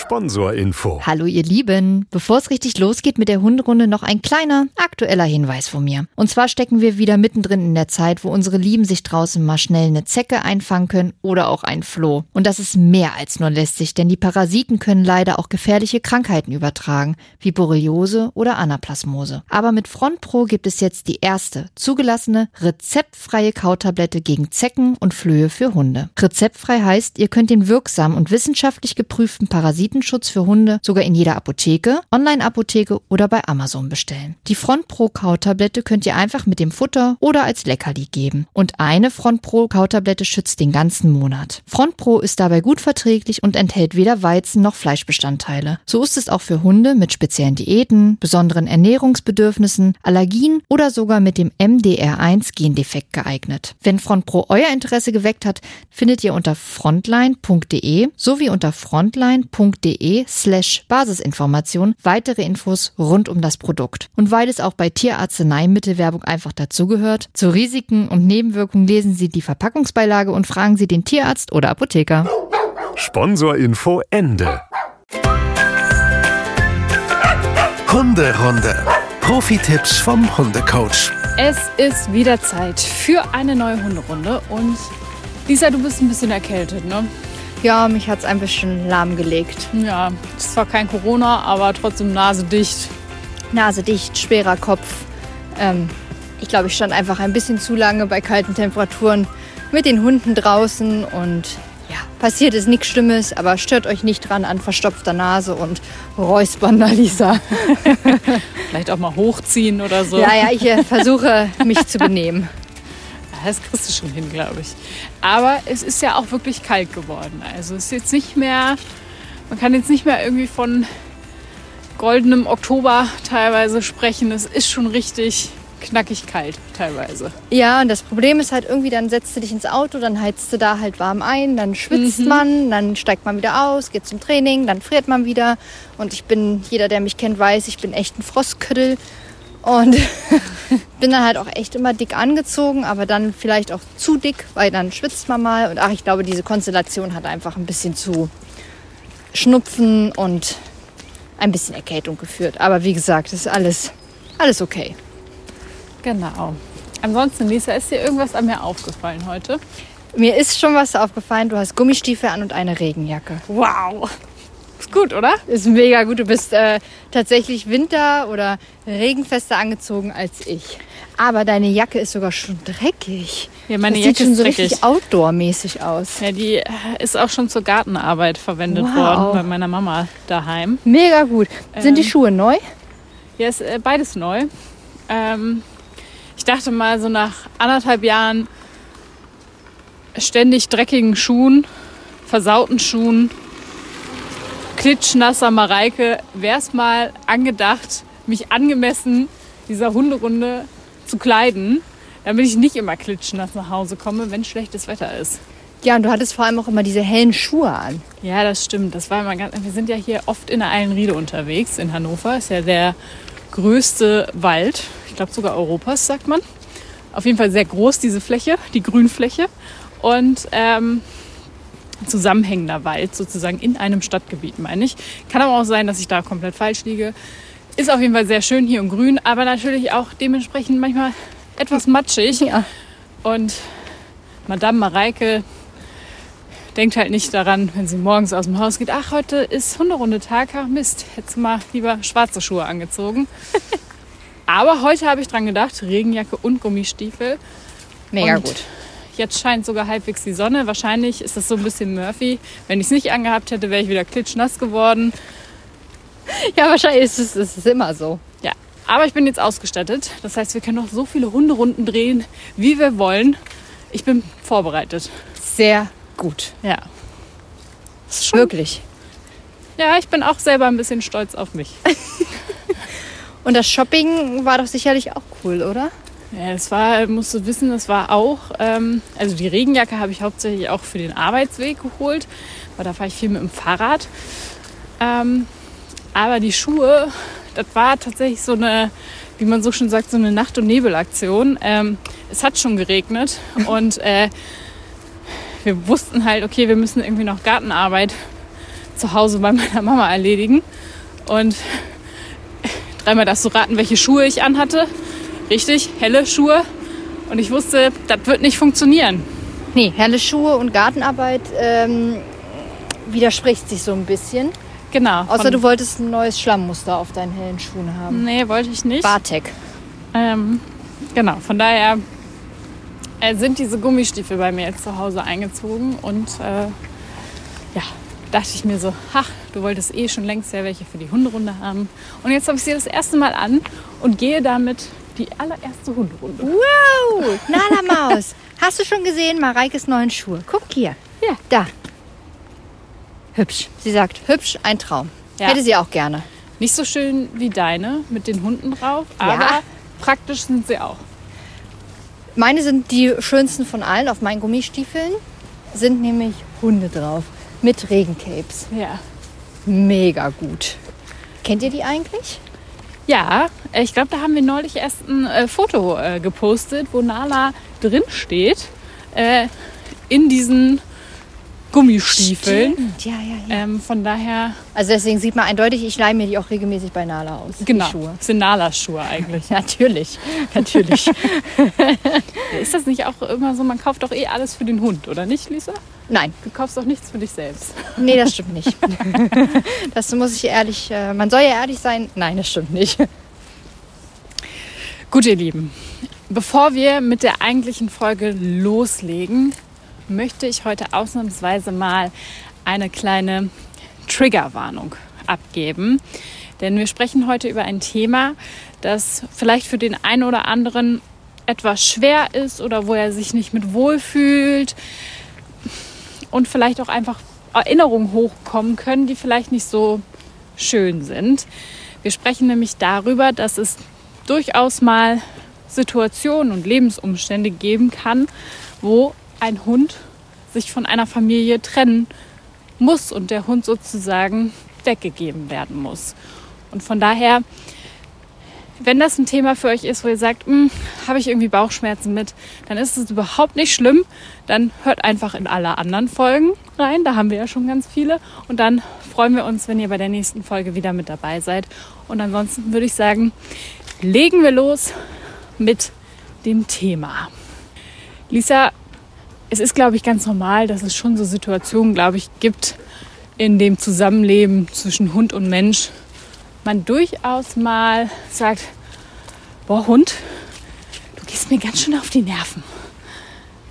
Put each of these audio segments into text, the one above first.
Sponsorinfo. Hallo ihr Lieben. Bevor es richtig losgeht mit der Hunderunde, noch ein kleiner aktueller Hinweis von mir. Und zwar stecken wir wieder mittendrin in der Zeit, wo unsere Lieben sich draußen mal schnell eine Zecke einfangen können oder auch ein Floh. Und das ist mehr als nur lästig, denn die Parasiten können leider auch gefährliche Krankheiten übertragen, wie Borreliose oder Anaplasmose. Aber mit Front Pro gibt es jetzt die erste zugelassene rezeptfreie Kautablette gegen Zecken und Flöhe für Hunde. Rezeptfrei heißt, ihr könnt den wirksamen und wissenschaftlich geprüften Parasitenschutz für Hunde sogar in jeder Apotheke, Online-Apotheke oder bei Amazon bestellen. Die Front Pro Kautablette könnt ihr einfach mit dem Futter oder als Leckerli geben. Und eine Front Pro Kautablette schützt den ganzen Monat. Front Pro ist dabei gut verträglich und enthält weder Weizen noch Fleischbestandteile. So ist es auch für Hunde mit speziellen Diäten, besonderen Ernährungsbedürfnissen, Allergien oder sogar mit dem MDR1 Gendefekt geeignet. Wenn Front Pro euer Interesse geweckt hat, findet ihr unter frontline.de sowie unter frontline.de slash Basisinformation weitere Infos rund um das Produkt. Und weil es auch bei Tierarzneimittelwerbung einfach dazugehört, zu Risiken und Nebenwirkungen lesen Sie die Verpackungsbeilage und fragen Sie den Tierarzt oder Apotheker. Sponsorinfo Ende. Hunderunde. Profi-Tipps vom Hundecoach. Es ist wieder Zeit für eine neue Hunderunde und Lisa, du bist ein bisschen erkältet, ne? Ja, mich hat's ein bisschen lahmgelegt. Ja, ist zwar kein Corona, aber trotzdem nasedicht. Nase dicht, schwerer Kopf. Ähm, ich glaube, ich stand einfach ein bisschen zu lange bei kalten Temperaturen mit den Hunden draußen und ja, passiert ist nichts Schlimmes, aber stört euch nicht dran an verstopfter Nase und räuspernder Lisa. Vielleicht auch mal hochziehen oder so. Ja, ja, ich äh, versuche mich zu benehmen. Das kriegst du schon hin, glaube ich. Aber es ist ja auch wirklich kalt geworden. Also es ist jetzt nicht mehr, man kann jetzt nicht mehr irgendwie von goldenem Oktober teilweise sprechen. Es ist schon richtig knackig kalt teilweise. Ja, und das Problem ist halt irgendwie, dann setzt du dich ins Auto, dann heizt du da halt warm ein, dann schwitzt man, dann steigt man wieder aus, geht zum Training, dann friert man wieder. Und ich bin, jeder, der mich kennt, weiß, ich bin echt ein Frostköttel. Und bin dann halt auch echt immer dick angezogen, aber dann vielleicht auch zu dick, weil dann schwitzt man mal. Und ach, ich glaube, diese Konstellation hat einfach ein bisschen zu Schnupfen und ein bisschen Erkältung geführt. Aber wie gesagt, ist alles, alles okay. Genau. Ansonsten, Lisa, ist dir irgendwas an mir aufgefallen heute? Mir ist schon was aufgefallen. Du hast Gummistiefel an und eine Regenjacke. Wow. Ist gut, oder? Ist mega gut. Du bist äh, tatsächlich winter- oder regenfester angezogen als ich. Aber deine Jacke ist sogar schon dreckig. Ja, meine das Jacke sieht schon so dreckig. richtig outdoor-mäßig aus. Ja, die äh, ist auch schon zur Gartenarbeit verwendet Wow. worden bei meiner Mama daheim. Mega gut. Sind die Ähm. Schuhe neu? Ja, ist äh, beides neu. Ähm, ich dachte mal, so nach anderthalb Jahren ständig dreckigen Schuhen, versauten Schuhen, klitschnasser Mareike, wäre es mal angedacht, mich angemessen dieser Hunderunde zu kleiden, damit ich nicht immer klitschnass nach Hause komme, wenn schlechtes Wetter ist. Ja, und du hattest vor allem auch immer diese hellen Schuhe an. Ja, das stimmt. Das war immer ganz, wir sind ja hier oft in der Eilenriede unterwegs in Hannover. Ist ja der größte Wald, ich glaube sogar Europas, sagt man. Auf jeden Fall sehr groß, diese Fläche, die Grünfläche. Und ähm, zusammenhängender Wald sozusagen in einem Stadtgebiet, meine ich. Kann aber auch sein, dass ich da komplett falsch liege. Ist auf jeden Fall sehr schön hier und grün, aber natürlich auch dementsprechend manchmal etwas matschig. Ja. Und Madame Mareike denkt halt nicht daran, wenn sie morgens aus dem Haus geht, ach, heute ist Hunderundetag, ach Mist, hättest du mal lieber schwarze Schuhe angezogen. Aber heute habe ich dran gedacht, Regenjacke und Gummistiefel. Mega Und gut. Jetzt scheint sogar halbwegs die Sonne. Wahrscheinlich ist das so ein bisschen Murphy. Wenn ich es nicht angehabt hätte, wäre ich wieder klitschnass geworden. Ja, wahrscheinlich ist es, ist es immer so. Ja, aber ich bin jetzt ausgestattet. Das heißt, wir können noch so viele Hunderunden drehen, wie wir wollen. Ich bin vorbereitet. Sehr gut. Ja. Wirklich. Ja, ich bin auch selber ein bisschen stolz auf mich. Und das Shopping war doch sicherlich auch cool, oder? Ja, das war, musst du wissen, das war auch, ähm, also die Regenjacke habe ich hauptsächlich auch für den Arbeitsweg geholt, weil da fahre ich viel mit dem Fahrrad. Ähm, aber die Schuhe, das war tatsächlich so eine, wie man so schon sagt, so eine Nacht- und Nebelaktion. Ähm, es hat schon geregnet und äh, wir wussten halt, okay, wir müssen irgendwie noch Gartenarbeit zu Hause bei meiner Mama erledigen. Und dreimal darfst du raten, welche Schuhe ich anhatte. Richtig, helle Schuhe. Und ich wusste, das wird nicht funktionieren. Nee, helle Schuhe und Gartenarbeit ähm, widerspricht sich so ein bisschen. Genau. Außer du wolltest ein neues Schlammmuster auf deinen hellen Schuhen haben. Nee, wollte ich nicht. Bartek. Ähm, genau, von daher äh, sind diese Gummistiefel bei mir jetzt zu Hause eingezogen und äh, ja, dachte ich mir so, ach, du wolltest eh schon längst ja welche für die Hunderunde haben. Und jetzt habe ich sie das erste Mal an und gehe damit die allererste Hunderunde. Wow, Nala Maus. Hast du schon gesehen Mareikes neuen Schuhe? Guck hier. Ja. Da. Hübsch. Sie sagt, hübsch, ein Traum. Ja. Hätte sie auch gerne. Nicht so schön wie deine mit den Hunden drauf, Ja. aber praktisch sind sie auch. Meine sind die schönsten von allen. Auf meinen Gummistiefeln sind nämlich Hunde drauf. Mit Regencapes. Ja. Mega gut. Kennt ihr die eigentlich? Ja, äh, ich glaube, da haben wir neulich erst ein äh, Foto äh, gepostet, wo Nala drin steht, äh, in diesen Gummistiefeln. Stimmt, Ja, ja, ja. Ähm, von daher, Also deswegen sieht man eindeutig, ich leihe mir die auch regelmäßig bei Nala aus. genau, Schuhe. das sind Nalas Schuhe eigentlich. Natürlich, natürlich. Ist das nicht auch immer so, man kauft doch eh alles für den Hund, oder nicht, Lisa? Nein, Du kaufst doch nichts für dich selbst. nee, das stimmt nicht. Das muss ich ehrlich, äh, man soll ja ehrlich sein. Nein, das stimmt nicht. Gut, ihr Lieben, bevor wir mit der eigentlichen Folge loslegen, möchte ich heute ausnahmsweise mal eine kleine Triggerwarnung abgeben. Denn wir sprechen heute über ein Thema, das vielleicht für den einen oder anderen etwas schwer ist oder wo er sich nicht mit wohlfühlt und vielleicht auch einfach Erinnerungen hochkommen können, die vielleicht nicht so schön sind. Wir sprechen nämlich darüber, dass es durchaus mal Situationen und Lebensumstände geben kann, wo ein Hund sich von einer Familie trennen muss und der Hund sozusagen weggegeben werden muss. Und von daher, wenn das ein Thema für euch ist, wo ihr sagt, "Hm, habe ich irgendwie Bauchschmerzen mit, dann ist es überhaupt nicht schlimm. Dann hört einfach in alle anderen Folgen rein. Da haben wir ja schon ganz viele. Und dann freuen wir uns, wenn ihr bei der nächsten Folge wieder mit dabei seid. Und ansonsten würde ich sagen, legen wir los mit dem Thema. Lisa, es ist, glaube ich, ganz normal, dass es schon so Situationen, glaube ich, gibt in dem Zusammenleben zwischen Hund und Mensch. Man durchaus mal sagt, boah Hund, du gehst mir ganz schön auf die Nerven.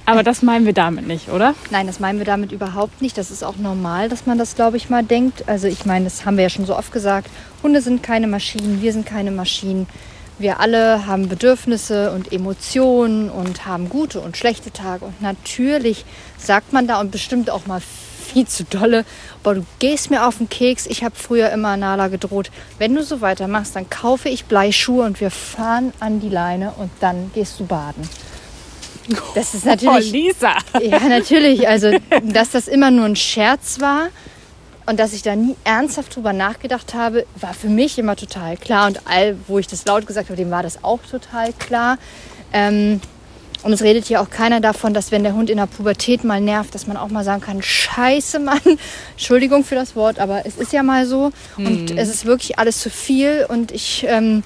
Aber das meinen wir damit nicht, oder? Nein, das meinen wir damit überhaupt nicht. Das ist auch normal, dass man das, glaube ich, mal denkt. Also ich meine, das haben wir ja schon so oft gesagt. Hunde sind keine Maschinen, wir sind keine Maschinen. Wir alle haben Bedürfnisse und Emotionen und haben gute und schlechte Tage. Und natürlich sagt man da und bestimmt auch mal viel zu dolle, boah, du gehst mir auf den Keks. Ich habe früher immer Nala gedroht, wenn du so weitermachst, dann kaufe ich Bleischuhe und wir fahren an die Leine und dann gehst du baden. Das ist natürlich Oh, Lisa! ja, natürlich. Also, dass das immer nur ein Scherz war und dass ich da nie ernsthaft drüber nachgedacht habe, war für mich immer total klar. Und all, wo ich das laut gesagt habe, dem war das auch total klar. Ähm, und es redet hier auch keiner davon, dass wenn der Hund in der Pubertät mal nervt, dass man auch mal sagen kann, scheiße Mann, Entschuldigung für das Wort, aber es ist ja mal so. Und es ist wirklich alles zu viel. Und ich ähm,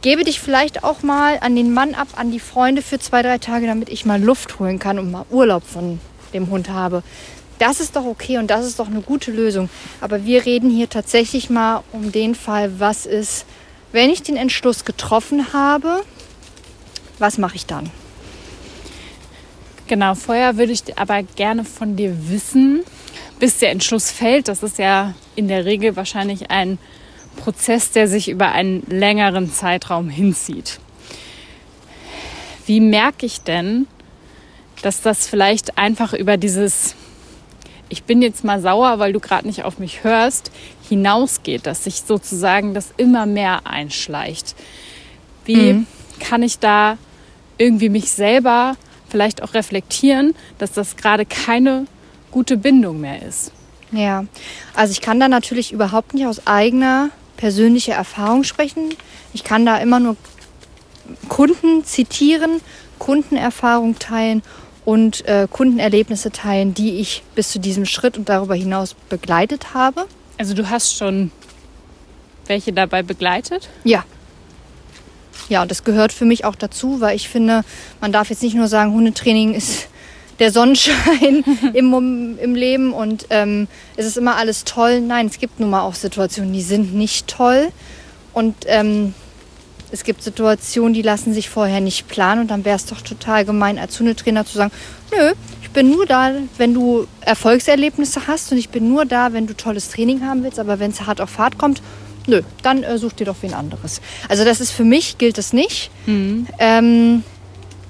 gebe dich vielleicht auch mal an den Mann ab, an die Freunde für zwei, drei Tage, damit ich mal Luft holen kann und mal Urlaub von dem Hund habe. Das ist doch okay und das ist doch eine gute Lösung. Aber wir reden hier tatsächlich mal um den Fall, was ist, wenn ich den Entschluss getroffen habe, was mache ich dann? Genau, vorher würde ich aber gerne von dir wissen, bis der Entschluss fällt. Das ist ja in der Regel wahrscheinlich ein Prozess, der sich über einen längeren Zeitraum hinzieht. Wie merke ich denn, dass das vielleicht einfach über dieses ich bin jetzt mal sauer, weil du gerade nicht auf mich hörst, hinausgeht, dass sich sozusagen das immer mehr einschleicht. Wie kann ich da irgendwie mich selber vielleicht auch reflektieren, dass das gerade keine gute Bindung mehr ist? Ja, also ich kann da natürlich überhaupt nicht aus eigener persönlicher Erfahrung sprechen. Ich kann da immer nur Kunden zitieren, Kundenerfahrung teilen und äh, Kundenerlebnisse teilen, die ich bis zu diesem Schritt und darüber hinaus begleitet habe. Also du hast schon welche dabei begleitet? Ja. Ja, und das gehört für mich auch dazu, weil ich finde, man darf jetzt nicht nur sagen, Hundetraining ist der Sonnenschein im, im Leben und ähm, es ist immer alles toll. Nein, es gibt nun mal auch Situationen, die sind nicht toll. Und ähm, es gibt Situationen, die lassen sich vorher nicht planen und dann wäre es doch total gemein, als Hundetrainer zu sagen, nö, ich bin nur da, wenn du Erfolgserlebnisse hast und ich bin nur da, wenn du tolles Training haben willst, aber wenn es hart auf Fahrt kommt, nö, dann äh, such dir doch wen anderes. Also das ist für mich, gilt das nicht. Mhm. Ähm,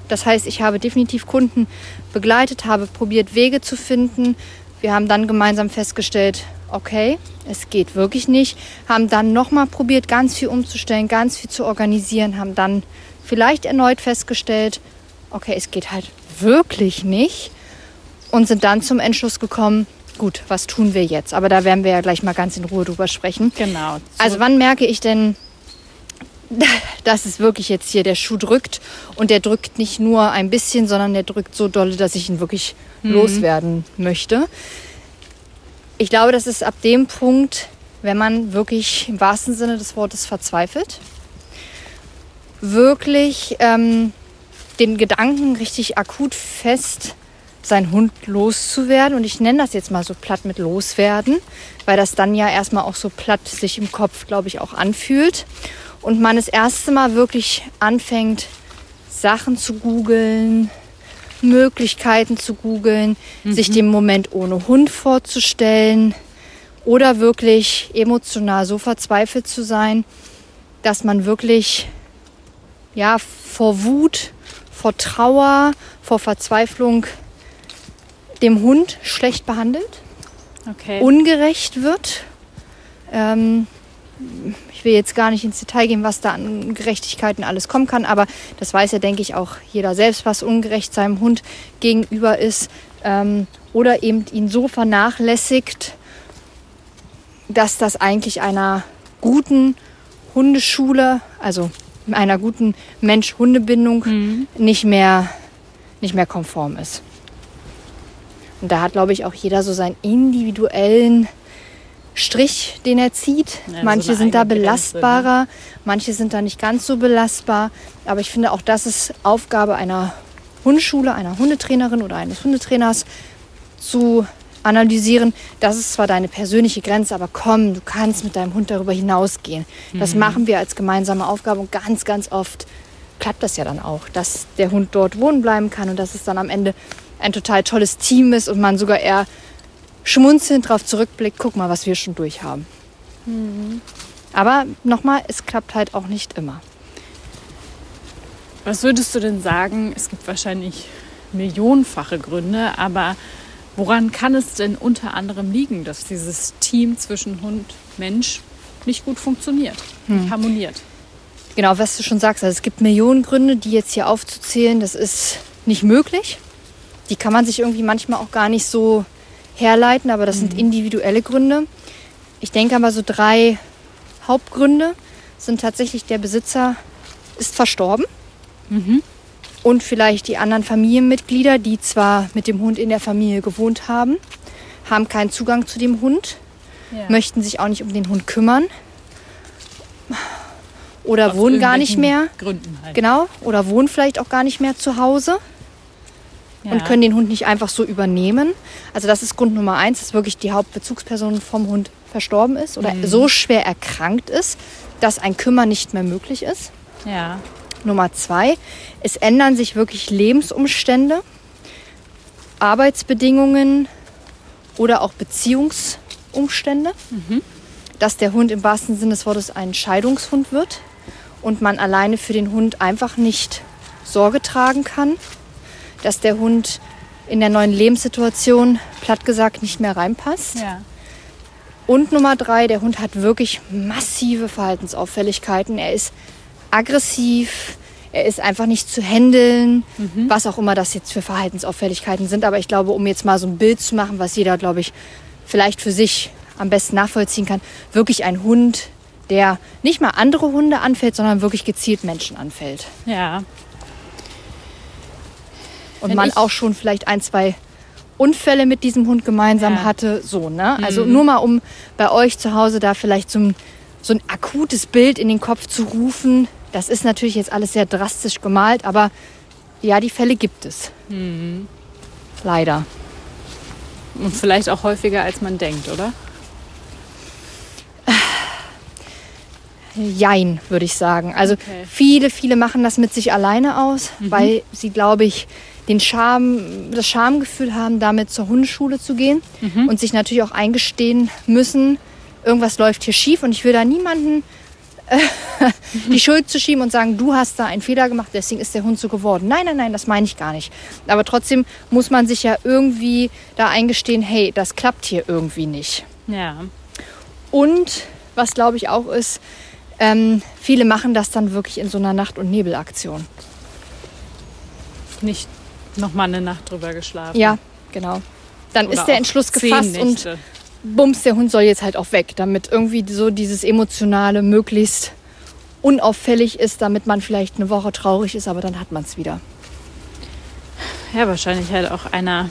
das heißt, ich habe definitiv Kunden begleitet, habe probiert, Wege zu finden. Wir haben dann gemeinsam festgestellt, okay, es geht wirklich nicht. Haben dann nochmal probiert, ganz viel umzustellen, ganz viel zu organisieren, haben dann vielleicht erneut festgestellt, okay, es geht halt wirklich nicht. Und sind dann zum Entschluss gekommen, gut, was tun wir jetzt? Aber da werden wir ja gleich mal ganz in Ruhe drüber sprechen. Genau. Also wann merke ich denn, dass es wirklich jetzt hier der Schuh drückt und der drückt nicht nur ein bisschen, sondern der drückt so doll, dass ich ihn wirklich loswerden möchte. Ich glaube, das ist ab dem Punkt, wenn man wirklich im wahrsten Sinne des Wortes verzweifelt, wirklich ähm, den Gedanken richtig akut fest, seinen Hund loszuwerden. Und ich nenne das jetzt mal so platt mit loswerden, weil das dann ja erstmal auch so platt sich im Kopf, glaube ich, auch anfühlt. Und man das erste Mal wirklich anfängt, Sachen zu googeln, Möglichkeiten zu googeln, sich den Moment ohne Hund vorzustellen oder wirklich emotional so verzweifelt zu sein, dass man wirklich ja vor Wut, vor Trauer, vor Verzweiflung dem Hund schlecht behandelt, Okay. ungerecht wird. Ähm, ich will jetzt gar nicht ins Detail gehen, was da an Gerechtigkeiten alles kommen kann, aber das weiß ja, denke ich, auch jeder selbst, was ungerecht seinem Hund gegenüber ist. Ähm, oder eben ihn so vernachlässigt, dass das eigentlich einer guten Hundeschule, also einer guten Mensch-Hunde-Bindung nicht, mehr, nicht mehr konform ist. Und da hat, glaube ich, auch jeder so seinen individuellen Strich, den er zieht. Ja, so manche eine sind da eigene Grenze, ne? belastbarer, manche sind da nicht ganz so belastbar. Aber ich finde, auch das ist Aufgabe einer Hundeschule, einer Hundetrainerin oder eines Hundetrainers zu analysieren. Das ist zwar deine persönliche Grenze, aber komm, du kannst mit deinem Hund darüber hinausgehen. Das machen wir als gemeinsame Aufgabe und ganz, ganz oft klappt das ja dann auch, dass der Hund dort wohnen bleiben kann und dass es dann am Ende ein total tolles Team ist und man sogar eher schmunzelnd darauf zurückblickt, guck mal, was wir schon durch haben. Aber nochmal, es klappt halt auch nicht immer. Was würdest du denn sagen? Es gibt wahrscheinlich millionenfache Gründe, aber woran kann es denn unter anderem liegen, dass dieses Team zwischen Hund Mensch nicht gut funktioniert, nicht harmoniert? Genau, was du schon sagst, also es gibt Millionen Gründe, die jetzt hier aufzuzählen, das ist nicht möglich. Die kann man sich irgendwie manchmal auch gar nicht so herleiten, aber das sind individuelle Gründe. Ich denke aber so drei Hauptgründe sind tatsächlich der Besitzer ist verstorben und vielleicht die anderen Familienmitglieder, die zwar mit dem Hund in der Familie gewohnt haben, haben keinen Zugang zu dem Hund, Ja. möchten sich auch nicht um den Hund kümmern oder Aus wohnen gar nicht mehr. Gründen halt. Genau, oder wohnen vielleicht auch gar nicht mehr zu Hause Ja. und können den Hund nicht einfach so übernehmen. Also das ist Grund Nummer eins, dass wirklich die Hauptbezugsperson vom Hund verstorben ist oder so schwer erkrankt ist, dass ein Kümmern nicht mehr möglich ist. Ja. Nummer zwei, es ändern sich wirklich Lebensumstände, Arbeitsbedingungen oder auch Beziehungsumstände, dass der Hund im wahrsten Sinne des Wortes ein Scheidungshund wird und man alleine für den Hund einfach nicht Sorge tragen kann, dass der Hund in der neuen Lebenssituation, platt gesagt, nicht mehr reinpasst. Ja. Und Nummer drei, der Hund hat wirklich massive Verhaltensauffälligkeiten. Er ist aggressiv, er ist einfach nicht zu handeln, was auch immer das jetzt für Verhaltensauffälligkeiten sind. Aber ich glaube, um jetzt mal so ein Bild zu machen, was jeder, glaube ich, vielleicht für sich am besten nachvollziehen kann, wirklich ein Hund, der nicht mal andere Hunde anfällt, sondern wirklich gezielt Menschen anfällt. Ja. Und Wenn man auch schon vielleicht ein, zwei Unfälle mit diesem Hund gemeinsam Ja. hatte. So, ne? Also nur mal, um bei euch zu Hause da vielleicht so ein, so ein akutes Bild in den Kopf zu rufen. Das ist natürlich jetzt alles sehr drastisch gemalt, aber ja, die Fälle gibt es. Leider. Und vielleicht auch häufiger, als man denkt, oder? Jein, würde ich sagen. Also Okay. viele, viele machen das mit sich alleine aus, weil sie, glaube ich, den Scham, das Schamgefühl haben, damit zur Hundeschule zu gehen und sich natürlich auch eingestehen müssen, irgendwas läuft hier schief und ich will da niemanden äh, die Schuld zu schieben und sagen, du hast da einen Fehler gemacht, deswegen ist der Hund so geworden. Nein, nein, nein, das meine ich gar nicht. Aber trotzdem muss man sich ja irgendwie da eingestehen, hey, das klappt hier irgendwie nicht. Ja. Und was glaube ich auch ist, ähm, viele machen das dann wirklich in so einer Nacht- und Nebelaktion. Nicht nochmal eine Nacht drüber geschlafen. Ja, genau. Dann Oder ist der Entschluss gefasst und bums, der Hund soll jetzt halt auch weg, damit irgendwie so dieses Emotionale möglichst unauffällig ist, damit man vielleicht eine Woche traurig ist, aber dann hat man es wieder. Ja, wahrscheinlich halt auch einer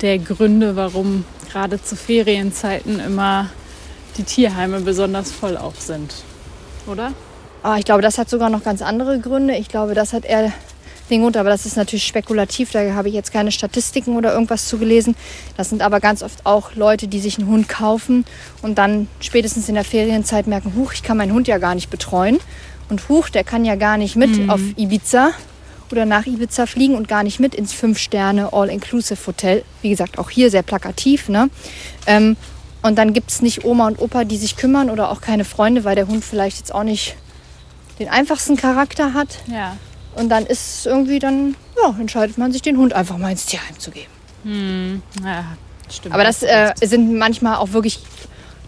der Gründe, warum gerade zu Ferienzeiten immer die Tierheime besonders voll auch sind. Oder? Ah, ich glaube, das hat sogar noch ganz andere Gründe. Ich glaube, das hat eher den Grund, aber das ist natürlich spekulativ. Da habe ich jetzt keine Statistiken oder irgendwas zu gelesen. Das sind aber ganz oft auch Leute, die sich einen Hund kaufen und dann spätestens in der Ferienzeit merken, huch, ich kann meinen Hund ja gar nicht betreuen. Und huch, der kann ja gar nicht mit auf Ibiza oder nach Ibiza fliegen und gar nicht mit ins Fünf-Sterne All-Inclusive-Hotel. Wie gesagt, auch hier sehr plakativ. Ne? Ähm, und dann gibt es nicht Oma und Opa, die sich kümmern oder auch keine Freunde, weil der Hund vielleicht jetzt auch nicht den einfachsten Charakter hat. Ja. Und dann ist irgendwie dann, ja, entscheidet man sich, den Hund einfach mal ins Tierheim zu geben. Ja, stimmt. Aber das äh, sind manchmal auch wirklich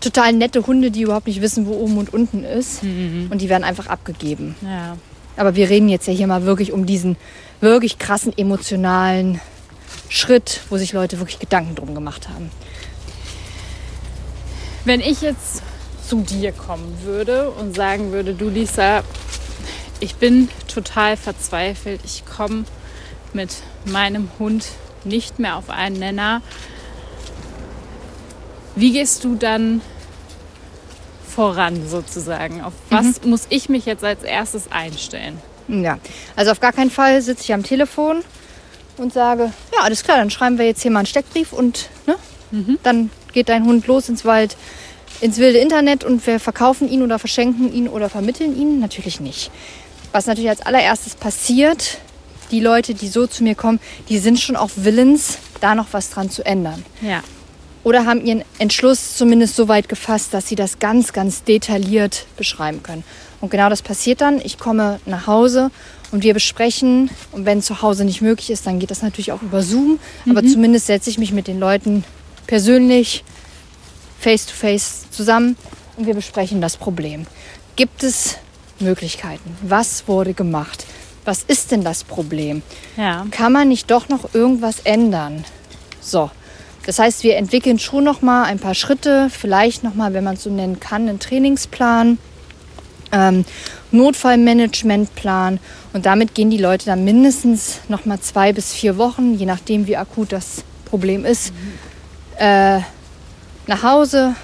total nette Hunde, die überhaupt nicht wissen, wo oben und unten ist. Und die werden einfach abgegeben. ja. Aber wir reden jetzt ja hier mal wirklich um diesen wirklich krassen emotionalen Schritt, wo sich Leute wirklich Gedanken drum gemacht haben. Wenn ich jetzt zu dir kommen würde und sagen würde, du Lisa, ich bin total verzweifelt, ich komme mit meinem Hund nicht mehr auf einen Nenner. Wie gehst du dann voran sozusagen? Auf was muss ich mich jetzt als erstes einstellen? Ja, also auf gar keinen Fall sitze ich am Telefon und sage, ja, alles klar, dann schreiben wir jetzt hier mal einen Steckbrief und ne, dann geht dein Hund los ins Wald, ins wilde Internet und wir verkaufen ihn oder verschenken ihn oder vermitteln ihn. Natürlich nicht. Was natürlich als allererstes passiert, die Leute, die so zu mir kommen, die sind schon auch willens, da noch was dran zu ändern Ja. oder haben ihren Entschluss zumindest so weit gefasst, dass sie das ganz, ganz detailliert beschreiben können. Und genau das passiert dann. Ich komme nach Hause und wir besprechen. Und wenn zu Hause nicht möglich ist, dann geht das natürlich auch über Zoom. Aber zumindest setze ich mich mit den Leuten persönlich, face to face zusammen und wir besprechen das Problem. Gibt es Möglichkeiten? Was wurde gemacht? Was ist denn das Problem? Ja. kann man nicht doch noch irgendwas ändern? So, das heißt, wir entwickeln schon noch mal ein paar Schritte, vielleicht noch mal, wenn man es so nennen kann, einen Trainingsplan, ähm, Notfallmanagementplan und damit gehen die Leute dann mindestens noch mal zwei bis vier Wochen, je nachdem wie akut das Problem ist, äh, nach Hause,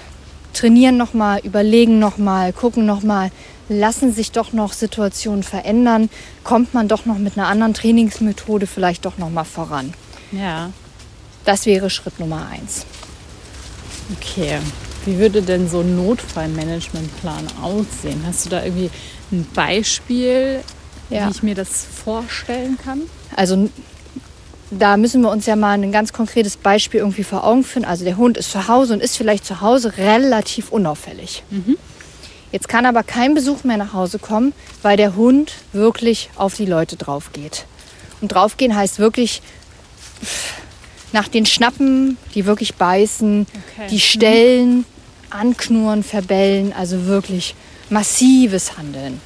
trainieren noch mal, überlegen noch mal, gucken noch mal, lassen sich doch noch Situationen verändern, kommt man doch noch mit einer anderen Trainingsmethode vielleicht doch noch mal voran. Ja. Das wäre Schritt Nummer eins. Okay. Wie würde denn so ein Notfallmanagementplan aussehen? Hast du da irgendwie ein Beispiel, Ja. wie ich mir das vorstellen kann? Also da müssen wir uns ja mal ein ganz konkretes Beispiel irgendwie vor Augen führen. Also der Hund ist zu Hause und ist vielleicht zu Hause relativ unauffällig. Jetzt kann aber kein Besuch mehr nach Hause kommen, weil der Hund wirklich auf die Leute drauf geht. Und draufgehen heißt wirklich nach den Schnappen, die wirklich beißen, Okay. die stellen, anknurren, verbellen, also wirklich massives Handeln.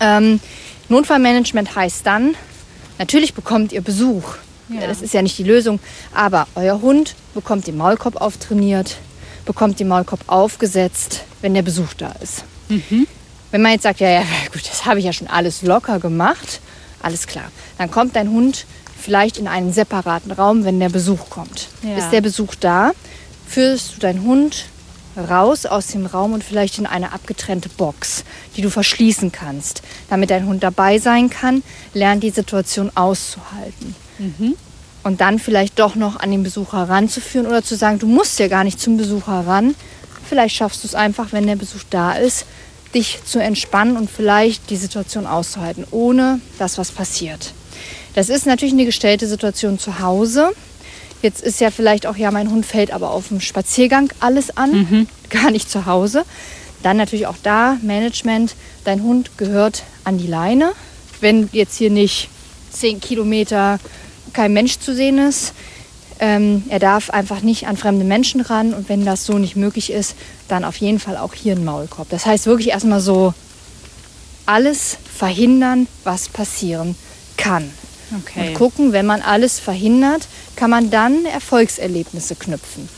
Ähm, Notfallmanagement heißt dann, natürlich bekommt ihr Besuch. Ja. Das ist ja nicht die Lösung, aber euer Hund bekommt den Maulkorb auftrainiert, bekommt den Maulkorb aufgesetzt, wenn der Besuch da ist. Wenn man jetzt sagt, ja, ja, gut, das habe ich ja schon alles locker gemacht, alles klar. Dann kommt dein Hund vielleicht in einen separaten Raum, wenn der Besuch kommt. Ja. Ist der Besuch da, führst du deinen Hund raus aus dem Raum und vielleicht in eine abgetrennte Box, die du verschließen kannst, damit dein Hund dabei sein kann, lernt die Situation auszuhalten. Und dann vielleicht doch noch an den Besucher ranzuführen oder zu sagen, du musst ja gar nicht zum Besucher ran. Vielleicht schaffst du es einfach, wenn der Besuch da ist, dich zu entspannen und vielleicht die Situation auszuhalten, ohne dass was passiert. Das ist natürlich eine gestellte Situation zu Hause. Jetzt ist ja vielleicht auch, ja, mein Hund fällt aber auf dem Spaziergang alles an, gar nicht zu Hause. Dann natürlich auch da Management. Dein Hund gehört an die Leine. Wenn jetzt hier nicht zehn Kilometer kein Mensch zu sehen ist, ähm, er darf einfach nicht an fremde Menschen ran. Und wenn das so nicht möglich ist, dann auf jeden Fall auch hier ein Maulkorb. Das heißt wirklich erstmal so alles verhindern, was passieren kann. Okay. Und gucken, wenn man alles verhindert, kann man dann Erfolgserlebnisse knüpfen.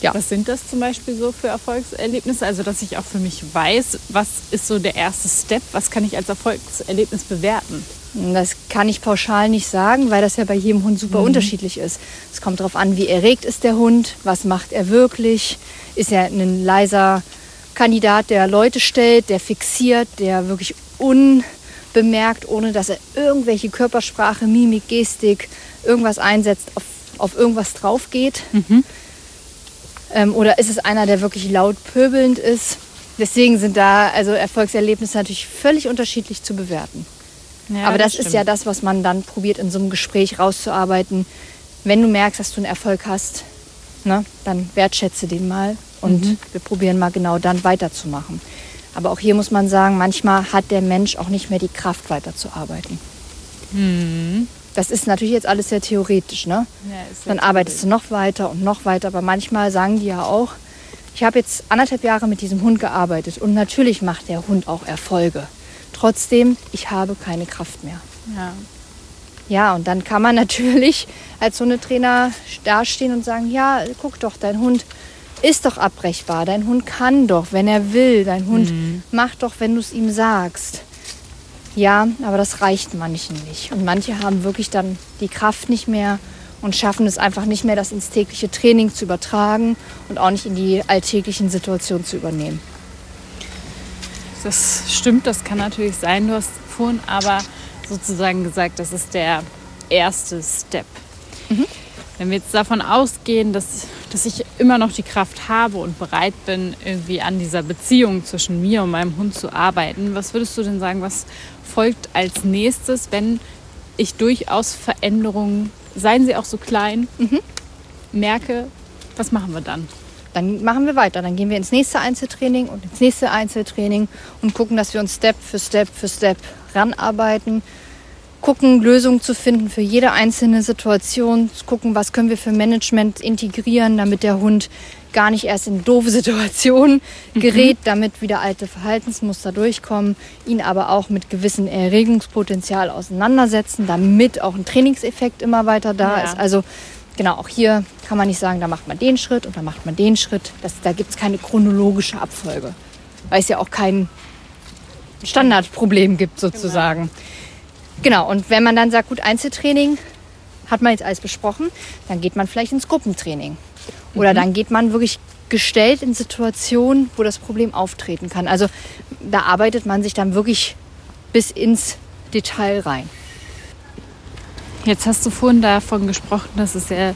Ja. Was sind das zum Beispiel so für Erfolgserlebnisse? Also, dass ich auch für mich weiß, was ist so der erste Step? Was kann ich als Erfolgserlebnis bewerten? Das kann ich pauschal nicht sagen, weil das ja bei jedem Hund super unterschiedlich ist. Es kommt darauf an, wie erregt ist der Hund, was macht er wirklich. Ist er ein leiser Kandidat, der Leute stellt, der fixiert, der wirklich unbemerkt, ohne dass er irgendwelche Körpersprache, Mimik, Gestik, irgendwas einsetzt, auf, auf irgendwas drauf geht. Ähm, oder ist es einer, der wirklich laut pöbelnd ist? Deswegen sind da also Erfolgserlebnisse natürlich völlig unterschiedlich zu bewerten. Ja, Aber das, ist stimmt. ja das, was man dann probiert in so einem Gespräch rauszuarbeiten. Wenn du merkst, dass du einen Erfolg hast, ne, dann wertschätze den mal und Mhm. wir probieren mal genau dann weiterzumachen. Aber auch hier muss man sagen, manchmal hat der Mensch auch nicht mehr die Kraft weiterzuarbeiten. Mhm. Das ist natürlich jetzt alles sehr theoretisch, ne? Ja, ist Dann arbeitest du noch weiter und noch weiter. Aber manchmal sagen die ja auch, ich habe jetzt anderthalb Jahre mit diesem Hund gearbeitet und natürlich macht der Hund auch Erfolge. Trotzdem, ich habe keine Kraft mehr. Ja. Ja, und dann kann man natürlich als Hundetrainer dastehen und sagen, ja, guck doch, dein Hund ist doch abbrechbar. Dein Hund kann doch, wenn er will. Dein Hund macht doch, wenn du es ihm sagst. Ja, aber das reicht manchen nicht. Und manche haben wirklich dann die Kraft nicht mehr und schaffen es einfach nicht mehr, das ins tägliche Training zu übertragen und auch nicht in die alltäglichen Situationen zu übernehmen. Das stimmt, das kann natürlich sein. Du hast vorhin aber sozusagen gesagt, das ist der erste Step. Wenn wir jetzt davon ausgehen, dass, dass ich immer noch die Kraft habe und bereit bin, irgendwie an dieser Beziehung zwischen mir und meinem Hund zu arbeiten, was würdest du denn sagen, was folgt als nächstes, wenn ich durchaus Veränderungen, seien sie auch so klein, merke, was machen wir dann? Dann machen wir weiter. Dann gehen wir ins nächste Einzeltraining und ins nächste Einzeltraining und gucken, dass wir uns Step für Step für Step ranarbeiten. Gucken, Lösungen zu finden für jede einzelne Situation. Gucken, was können wir für Management integrieren, damit der Hund gar nicht erst in doofe Situationen gerät, damit wieder alte Verhaltensmuster durchkommen, ihn aber auch mit gewissem Erregungspotenzial auseinandersetzen, damit auch ein Trainingseffekt immer weiter da Ja. ist. Also genau, auch hier kann man nicht sagen, da macht man den Schritt und da macht man den Schritt. Das, da gibt es keine chronologische Abfolge, weil es ja auch kein Standardproblem gibt sozusagen. Genau, und wenn man dann sagt, gut, Einzeltraining hat man jetzt alles besprochen, dann geht man vielleicht ins Gruppentraining. Oder dann geht man wirklich gestellt in Situationen, wo das Problem auftreten kann. Also da arbeitet man sich dann wirklich bis ins Detail rein. Jetzt hast du vorhin davon gesprochen, dass es ja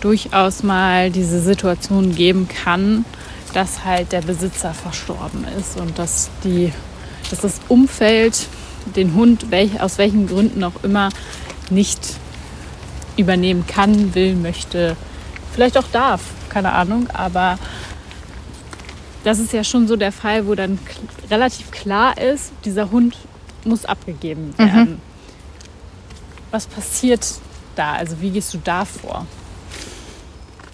durchaus mal diese Situation geben kann, dass halt der Besitzer verstorben ist und dass, die, dass das Umfeld den Hund welch, aus welchen Gründen auch immer nicht übernehmen kann, will, möchte, vielleicht auch darf, keine Ahnung, aber das ist ja schon so der Fall, wo dann relativ klar ist, dieser Hund muss abgegeben werden. Was passiert da? Also wie gehst du da vor?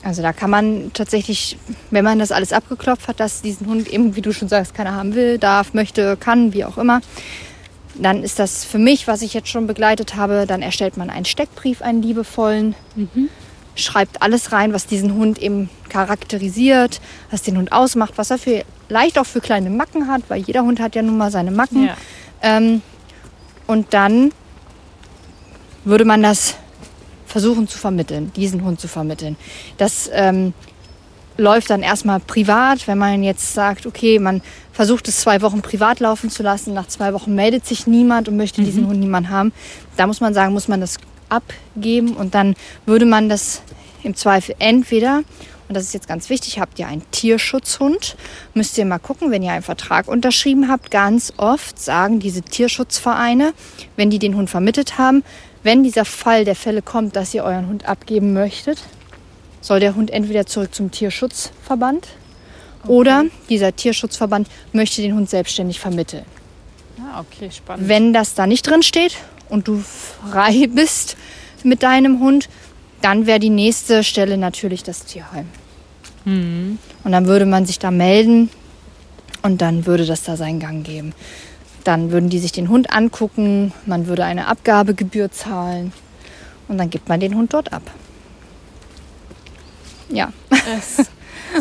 Also da kann man tatsächlich, wenn man das alles abgeklopft hat, dass diesen Hund eben, wie du schon sagst, keiner haben will, darf, möchte, kann, wie auch immer, dann ist das für mich, was ich jetzt schon begleitet habe, dann erstellt man einen Steckbrief, einen liebevollen, schreibt alles rein, was diesen Hund eben charakterisiert, was den Hund ausmacht, was er für, leicht auch für kleine Macken hat, weil jeder Hund hat ja nun mal seine Macken. Ähm, Und dann würde man das versuchen zu vermitteln, diesen Hund zu vermitteln. Das ähm, läuft dann erstmal privat, wenn man jetzt sagt, okay, man versucht es zwei Wochen privat laufen zu lassen, nach zwei Wochen meldet sich niemand und möchte diesen Hund niemand haben. Da muss man sagen, muss man das abgeben und dann würde man das im Zweifel entweder und das ist jetzt ganz wichtig, habt ihr einen Tierschutzhund, müsst ihr mal gucken, wenn ihr einen Vertrag unterschrieben habt. Ganz oft sagen diese Tierschutzvereine, wenn die den Hund vermittelt haben, wenn dieser Fall der Fälle kommt, dass ihr euren Hund abgeben möchtet, soll der Hund entweder zurück zum Tierschutzverband okay. oder dieser Tierschutzverband möchte den Hund selbstständig vermitteln. Ah, okay, spannend. Wenn das da nicht drin steht und du frei bist mit deinem Hund, dann wäre die nächste Stelle natürlich das Tierheim. Mhm. Und dann würde man sich da melden und dann würde das da seinen Gang geben. Dann würden die sich den Hund angucken, man würde eine Abgabegebühr zahlen und dann gibt man den Hund dort ab. Ja. Es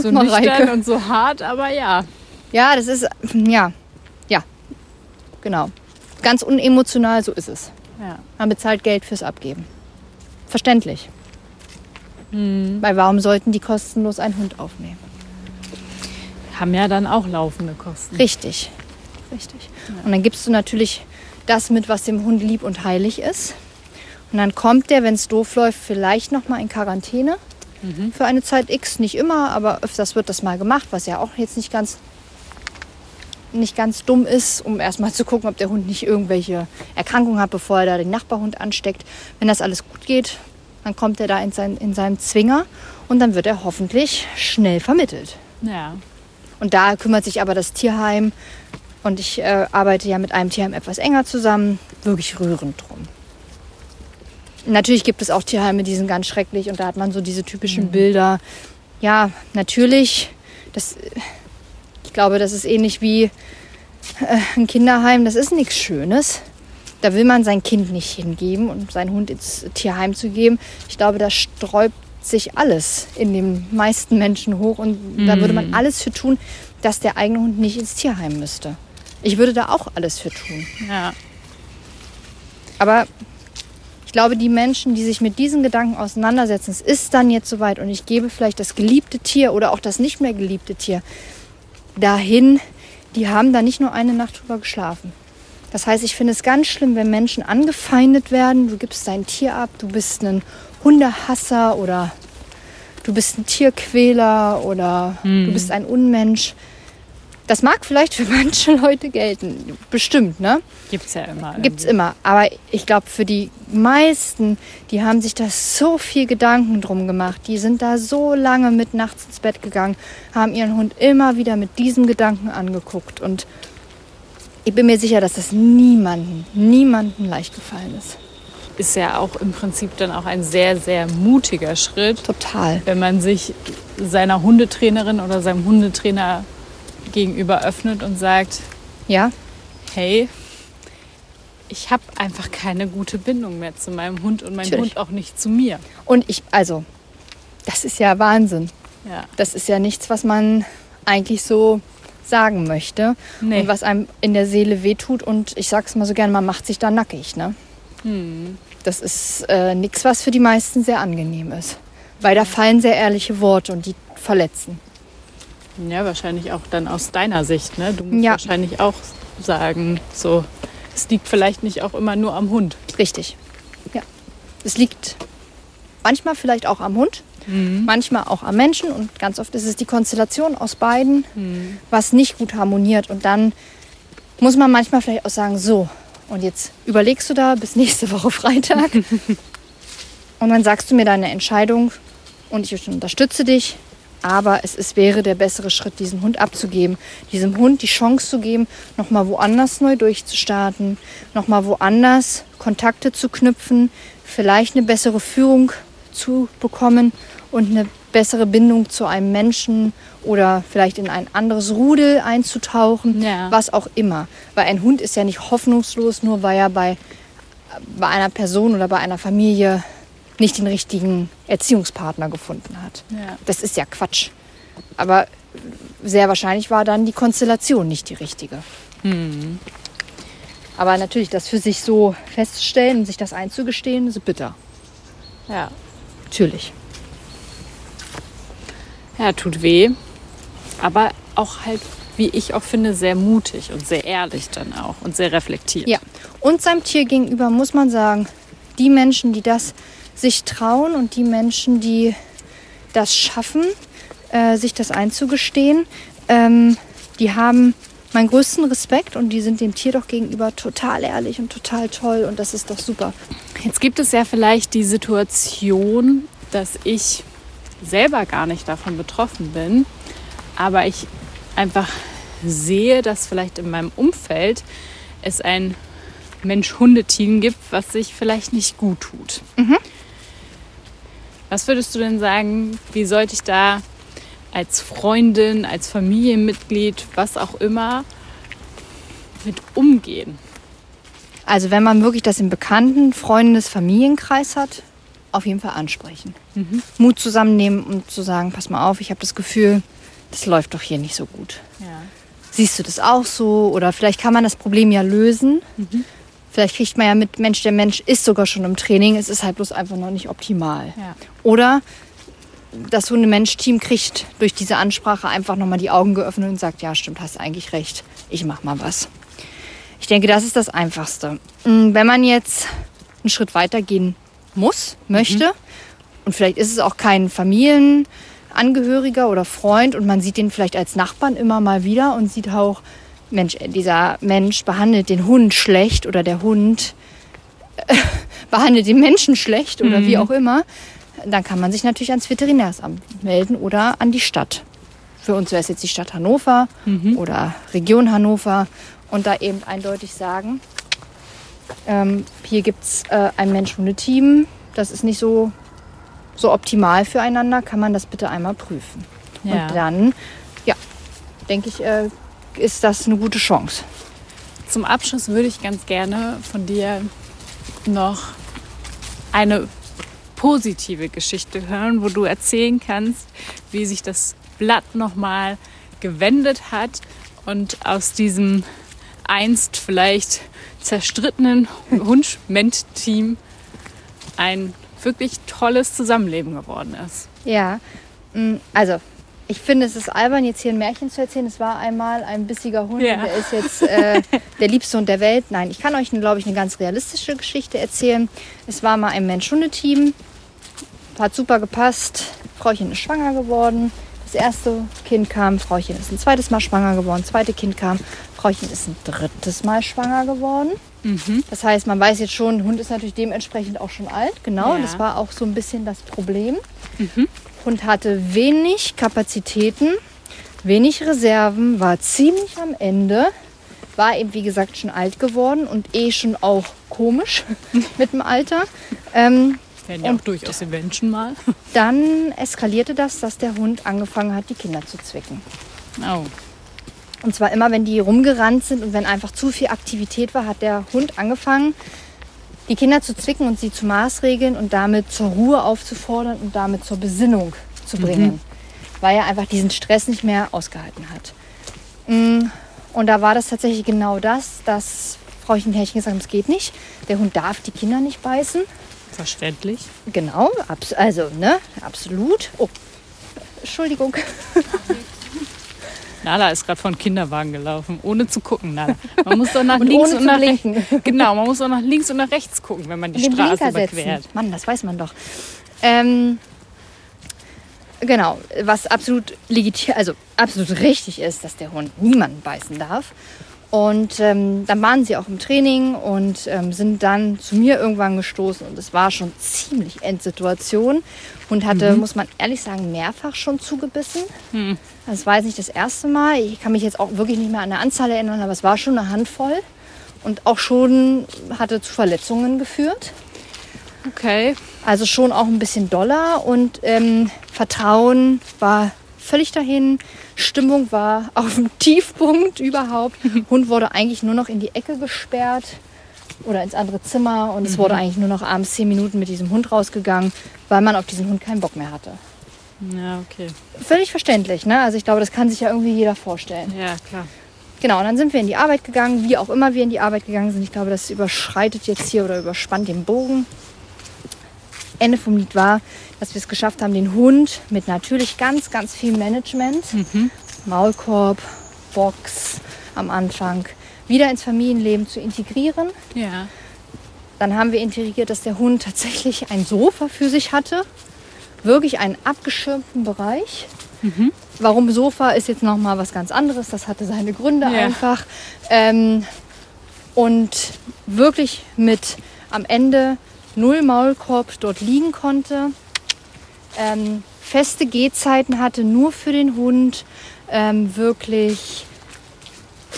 so nüchtern und so hart, aber ja. Ja, das ist, ja, ja, genau. Ganz unemotional, so ist es. Ja. Man bezahlt Geld fürs Abgeben. Verständlich. Mhm. Weil warum sollten die kostenlos einen Hund aufnehmen? Haben ja dann auch laufende Kosten. Richtig, richtig. Ja. Und dann gibst du natürlich das mit, was dem Hund lieb und heilig ist. Und dann kommt der, wenn es doof läuft, vielleicht noch mal in Quarantäne mhm. für eine Zeit X. Nicht immer, aber öfters wird das mal gemacht, was ja auch jetzt nicht ganz nicht ganz dumm ist, um erstmal zu gucken, ob der Hund nicht irgendwelche Erkrankungen hat, bevor er da den Nachbarhund ansteckt. Wenn das alles gut geht, dann kommt er da in, sein, in seinem Zwinger und dann wird er hoffentlich schnell vermittelt. Ja. Und da kümmert sich aber das Tierheim und ich äh, arbeite ja mit einem Tierheim etwas enger zusammen, wirklich rührend drum. Natürlich gibt es auch Tierheime, die sind ganz schrecklich und da hat man so diese typischen mhm. Bilder. Ja, natürlich, das, ich glaube, das ist ähnlich wie äh, ein Kinderheim, das ist nichts Schönes. Da will man sein Kind nicht hingeben und seinen Hund ins Tierheim zu geben. Ich glaube, da sträubt sich alles in den meisten Menschen hoch und mm. da würde man mhm. alles für tun, dass der eigene Hund nicht ins Tierheim müsste. Ich würde da auch alles für tun. Ja. Aber ich glaube, die Menschen, die sich mit diesen Gedanken auseinandersetzen, es ist dann jetzt soweit und ich gebe vielleicht das geliebte Tier oder auch das nicht mehr geliebte Tier dahin, die haben da nicht nur eine Nacht drüber geschlafen. Das heißt, ich finde es ganz schlimm, wenn Menschen angefeindet werden. Du gibst dein Tier ab, du bist ein Hundehasser oder du bist ein Tierquäler oder hm. du bist ein Unmensch. Das mag vielleicht für manche Leute gelten, bestimmt, ne? Gibt's ja immer. Irgendwie. Gibt's immer. Aber ich glaube, für die meisten, die haben sich da so viel Gedanken drum gemacht. Die sind da so lange mit nachts ins Bett gegangen, haben ihren Hund immer wieder mit diesem Gedanken angeguckt und ich bin mir sicher, dass das niemanden, niemanden leicht gefallen ist. Ist ja auch im Prinzip dann auch ein sehr, sehr mutiger Schritt. Total. Wenn man sich seiner Hundetrainerin oder seinem Hundetrainer gegenüber öffnet und sagt, ja, hey, ich habe einfach keine gute Bindung mehr zu meinem Hund und mein Natürlich. Hund auch nicht zu mir. Und ich, also, das ist ja Wahnsinn. Ja. Das ist ja nichts, was man eigentlich so sagen möchte nee. und was einem in der Seele wehtut. Und ich sage es mal so gerne, man macht sich da nackig. Ne? Hm. Das ist äh, nichts, was für die meisten sehr angenehm ist. Weil da fallen sehr ehrliche Worte und die verletzen. Ja, wahrscheinlich auch dann aus deiner Sicht. Ne? Du musst ja. wahrscheinlich auch sagen, so, es liegt vielleicht nicht auch immer nur am Hund. Richtig. Ja. Es liegt manchmal vielleicht auch am Hund, Mhm. Manchmal auch am Menschen und ganz oft ist es die Konstellation aus beiden, mhm. was nicht gut harmoniert. Und dann muss man manchmal vielleicht auch sagen, so, und jetzt überlegst du da bis nächste Woche Freitag. und dann sagst du mir deine Entscheidung und ich unterstütze dich. Aber es ist, wäre der bessere Schritt, diesen Hund abzugeben, diesem Hund die Chance zu geben, nochmal woanders neu durchzustarten, nochmal woanders Kontakte zu knüpfen, vielleicht eine bessere Führung zu bekommen und eine bessere Bindung zu einem Menschen oder vielleicht in ein anderes Rudel einzutauchen, ja. was auch immer. Weil ein Hund ist ja nicht hoffnungslos, nur weil er bei, bei einer Person oder bei einer Familie nicht den richtigen Erziehungspartner gefunden hat. Ja. Das ist ja Quatsch. Aber sehr wahrscheinlich war dann die Konstellation nicht die richtige. Hm. Aber natürlich, das für sich so festzustellen und sich das einzugestehen, ist bitter. Ja. Natürlich. Ja, tut weh. Aber auch halt, wie ich auch finde, sehr mutig und sehr ehrlich dann auch und sehr reflektiert. Ja. Und seinem Tier gegenüber muss man sagen, die Menschen, die das sich trauen und die Menschen, die das schaffen, äh, sich das einzugestehen, ähm, die haben meinen größten Respekt und die sind dem Tier doch gegenüber total ehrlich und total toll und das ist doch super. Jetzt gibt es ja vielleicht die Situation, dass ich selber gar nicht davon betroffen bin, aber ich einfach sehe, dass vielleicht in meinem Umfeld es ein Mensch-Hunde-Team gibt, was sich vielleicht nicht gut tut. Was würdest du denn sagen, wie sollte ich da als Freundin, als Familienmitglied, was auch immer, mit umgehen? Also wenn man wirklich das im bekannten Freundes Familienkreis hat, auf jeden Fall ansprechen. Mut zusammennehmen und zu sagen, pass mal auf, ich habe das Gefühl, das läuft doch hier nicht so gut. Ja. Siehst du das auch so? Oder vielleicht kann man das Problem ja lösen. Vielleicht kriegt man ja mit, Mensch, der Mensch ist sogar schon im Training, es ist halt bloß einfach noch nicht optimal. Ja. Oder das Hunde-Mensch-Team kriegt durch diese Ansprache einfach nochmal die Augen geöffnet und sagt, ja stimmt, hast eigentlich recht, ich mach mal was. Ich denke, das ist das Einfachste. Mm, Wenn man jetzt einen Schritt weiter gehen muss, möchte, und vielleicht ist es auch kein Familienangehöriger oder Freund und man sieht den vielleicht als Nachbarn immer mal wieder und sieht auch, Mensch, dieser Mensch behandelt den Hund schlecht oder der Hund äh, behandelt den Menschen schlecht oder wie auch immer, dann kann man sich natürlich ans Veterinärsamt melden oder an die Stadt. Für uns wäre es jetzt die Stadt Hannover oder Region Hannover und da eben eindeutig sagen, ähm, hier gibt es äh, ein Mensch-Hunde-Team, das ist nicht so, so optimal füreinander, kann man das bitte einmal prüfen. Ja. Und dann, ja, denke ich, äh, ist das eine gute Chance. Zum Abschluss würde ich ganz gerne von dir noch eine positive Geschichte hören, wo du erzählen kannst, wie sich das Blatt nochmal gewendet hat und aus diesem einst vielleicht zerstrittenen Hund-Ment-Team ein wirklich tolles Zusammenleben geworden ist. Ja, mm, also ich finde, es ist albern, jetzt hier ein Märchen zu erzählen. Es war einmal ein bissiger Hund Ja. der ist jetzt äh, der liebste Hund der Welt. Nein, ich kann euch, glaube ich, eine ganz realistische Geschichte erzählen. Es war mal ein Mensch-Hunde-Team, hat super gepasst. Frauchen ist schwanger geworden. Das erste Kind kam, Frauchen ist ein zweites Mal schwanger geworden. Das zweite Kind kam, Frauchen ist ein drittes Mal schwanger geworden. Das heißt, man weiß jetzt schon, Hund ist natürlich dementsprechend auch schon alt. Genau, Ja. das war auch so ein bisschen das Problem. Hund hatte wenig Kapazitäten, wenig Reserven, war ziemlich am Ende, war eben wie gesagt schon alt geworden und eh schon auch komisch mit dem Alter. Ähm, Werden ja auch durchaus die Menschen mal. dann eskalierte das, dass der Hund angefangen hat, die Kinder zu zwicken. Oh. Und zwar immer, wenn die rumgerannt sind und wenn einfach zu viel Aktivität war, hat der Hund angefangen, die Kinder zu zwicken und sie zu maßregeln und damit zur Ruhe aufzufordern und damit zur Besinnung zu bringen. Weil er einfach diesen Stress nicht mehr ausgehalten hat. Mm, Und da war das tatsächlich genau das, dass Frauchen Härchen gesagt hat, es geht nicht. Der Hund darf die Kinder nicht beißen. Verständlich. Genau, also, ne, absolut. Oh, Entschuldigung. Nala ist gerade von Kinderwagen gelaufen, ohne zu gucken. Nala. Man muss doch nach Und links und nach rechts. Genau, man muss doch nach links und nach rechts gucken, wenn man die den Straße Blinker überquert. setzen. Mann, das weiß man doch. Ähm, genau, was absolut legitim, also absolut richtig ist, dass der Hund niemanden beißen darf. Und ähm, dann waren sie auch im Training und ähm, sind dann zu mir irgendwann gestoßen und es war schon ziemlich Endsituation. Hund hatte, muss man ehrlich sagen, mehrfach schon zugebissen. Also es war jetzt nicht das erste Mal. Ich kann mich jetzt auch wirklich nicht mehr an der Anzahl erinnern, aber es war schon eine Handvoll und auch schon hatte zu Verletzungen geführt. Okay. Also schon auch ein bisschen doller und ähm, Vertrauen war völlig dahin. Stimmung war auf dem Tiefpunkt überhaupt. Hund wurde eigentlich nur noch in die Ecke gesperrt oder ins andere Zimmer und es wurde eigentlich nur noch abends zehn Minuten mit diesem Hund rausgegangen, weil man auf diesen Hund keinen Bock mehr hatte. Ja, okay. Völlig verständlich, ne? Also ich glaube, das kann sich ja irgendwie jeder vorstellen. Ja, klar. Genau, und dann sind wir in die Arbeit gegangen, wie auch immer wir in die Arbeit gegangen sind. Ich glaube, das überschreitet jetzt hier oder überspannt den Bogen. Ende vom Lied war, dass wir es geschafft haben, den Hund mit natürlich ganz, ganz viel Management, Maulkorb, Box am Anfang, wieder ins Familienleben zu integrieren. Ja. Dann haben wir integriert, dass der Hund tatsächlich ein Sofa für sich hatte. Wirklich einen abgeschirmten Bereich. Warum Sofa ist jetzt nochmal was ganz anderes. Das hatte seine Gründe Ja. einfach. Ähm, und wirklich mit am Ende null Maulkorb dort liegen konnte. Ähm, feste Gehzeiten hatte, nur für den Hund. Ähm, wirklich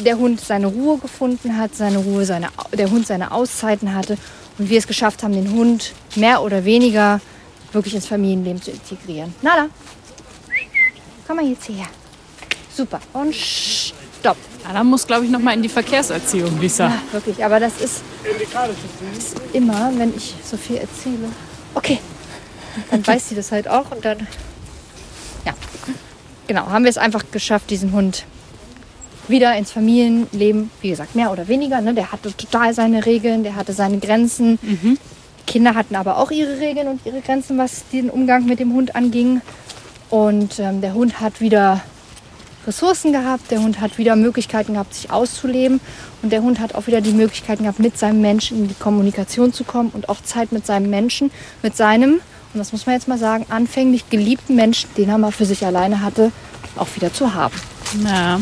der Hund seine Ruhe gefunden hat, seine Ruhe, seine, der Hund seine Auszeiten hatte und wir es geschafft haben, den Hund mehr oder weniger wirklich ins Familienleben zu integrieren. Nada, komm mal jetzt hierher. Super. Und stopp. Ja, dann muss, glaube ich, noch mal in die Verkehrserziehung, Lisa. Ja, wirklich, aber das ist, ist immer, wenn ich so viel erzähle. Okay, dann weiß sie das halt auch und dann, ja, genau, haben wir es einfach geschafft, diesen Hund wieder ins Familienleben, wie gesagt, mehr oder weniger. Ne? Der hatte total seine Regeln, der hatte seine Grenzen. Die Kinder hatten aber auch ihre Regeln und ihre Grenzen, was den Umgang mit dem Hund anging. Und ähm, der Hund hat wieder Ressourcen gehabt, der Hund hat wieder Möglichkeiten gehabt, sich auszuleben und der Hund hat auch wieder die Möglichkeiten gehabt, mit seinem Menschen in die Kommunikation zu kommen und auch Zeit mit seinem Menschen, mit seinem, und das muss man jetzt mal sagen, anfänglich geliebten Menschen, den er mal für sich alleine hatte, auch wieder zu haben. Ja,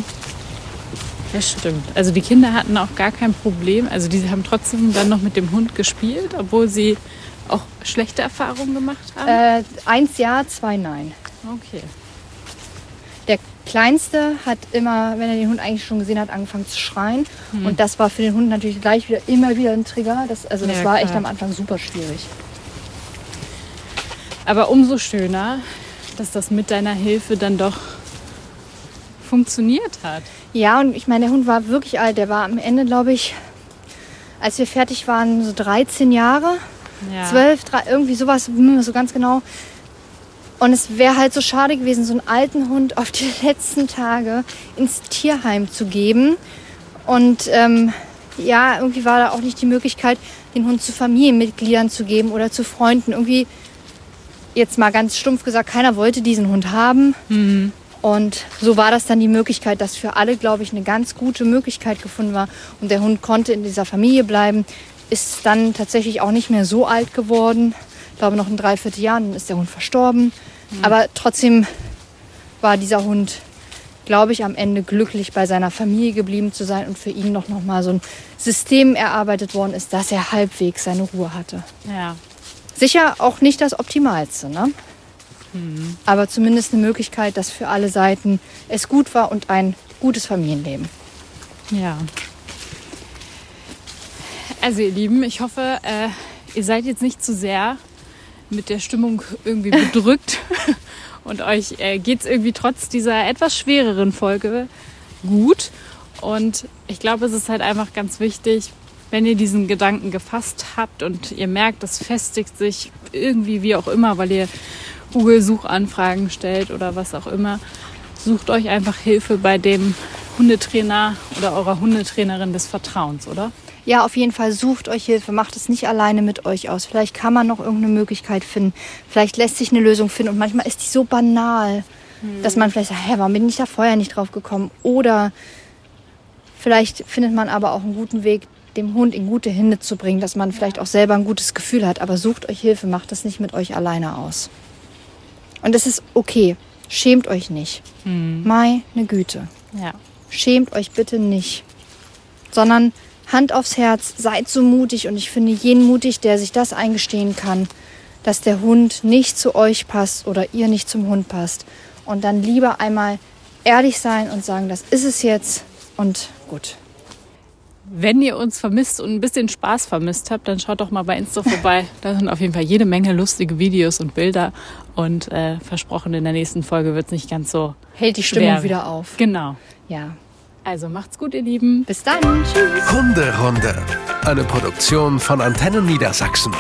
das stimmt. Also die Kinder hatten auch gar kein Problem. Also die haben trotzdem dann noch mit dem Hund gespielt, obwohl sie auch schlechte Erfahrungen gemacht haben. Äh, eins ja, zwei nein. Okay. Der Kleinste hat immer, wenn er den Hund eigentlich schon gesehen hat, angefangen zu schreien. Und das war für den Hund natürlich gleich wieder immer wieder ein Trigger. Das, also das Ja, war echt klar. am Anfang super schwierig. Aber umso schöner, dass das mit deiner Hilfe dann doch funktioniert hat. Ja, und ich meine, der Hund war wirklich alt. Der war am Ende, glaube ich, als wir fertig waren, so 13 Jahre, Ja. 12, drei- irgendwie sowas, so ganz genau. Und es wäre halt so schade gewesen, so einen alten Hund auf die letzten Tage ins Tierheim zu geben. Und ähm, ja, irgendwie war da auch nicht die Möglichkeit, den Hund zu Familienmitgliedern zu geben oder zu Freunden. Irgendwie, jetzt mal ganz stumpf gesagt, keiner wollte diesen Hund haben. Und so war das dann die Möglichkeit, dass für alle, glaube ich, eine ganz gute Möglichkeit gefunden war. Und der Hund konnte in dieser Familie bleiben, ist dann tatsächlich auch nicht mehr so alt geworden. Ich glaube, noch ein Dreivierteljahr, dann ist der Hund verstorben. Aber trotzdem war dieser Hund, glaube ich, am Ende glücklich bei seiner Familie geblieben zu sein und für ihn noch, noch mal so ein System erarbeitet worden ist, dass er halbwegs seine Ruhe hatte. Ja. Sicher auch nicht das Optimalste, ne? Aber zumindest eine Möglichkeit, dass für alle Seiten es gut war und ein gutes Familienleben. Ja. Also ihr Lieben, ich hoffe, äh, ihr seid jetzt nicht zu sehr mit der Stimmung irgendwie bedrückt und euch äh, geht es irgendwie trotz dieser etwas schwereren Folge gut. Und ich glaube, es ist halt einfach ganz wichtig, wenn ihr diesen Gedanken gefasst habt und ihr merkt, das festigt sich irgendwie wie auch immer, weil ihr Google-Suchanfragen stellt oder was auch immer, sucht euch einfach Hilfe bei dem Hundetrainer oder eurer Hundetrainerin des Vertrauens, oder? Ja, auf jeden Fall sucht euch Hilfe, macht es nicht alleine mit euch aus. Vielleicht kann man noch irgendeine Möglichkeit finden. Vielleicht lässt sich eine Lösung finden und manchmal ist die so banal, dass man vielleicht sagt, hä, warum bin ich da vorher nicht drauf gekommen? Oder vielleicht findet man aber auch einen guten Weg, dem Hund in gute Hände zu bringen, dass man vielleicht auch selber ein gutes Gefühl hat. Aber sucht euch Hilfe, macht das nicht mit euch alleine aus. Und es ist okay. Schämt euch nicht. Meine Güte. Ja. Schämt euch bitte nicht. Sondern Hand aufs Herz, seid so mutig. Und ich finde jeden mutig, der sich das eingestehen kann, dass der Hund nicht zu euch passt oder ihr nicht zum Hund passt. Und dann lieber einmal ehrlich sein und sagen, das ist es jetzt und gut. Wenn ihr uns vermisst und ein bisschen Spaß vermisst habt, dann schaut doch mal bei Insta vorbei. Da sind auf jeden Fall jede Menge lustige Videos und Bilder. Und äh, versprochen, in der nächsten Folge wird es nicht ganz so Hält die Stimmung schwer. wieder auf. Genau. Ja. Also macht's gut, ihr Lieben. Bis dann. Tschüss. Hunderunde. Eine Produktion von Antennen Niedersachsen.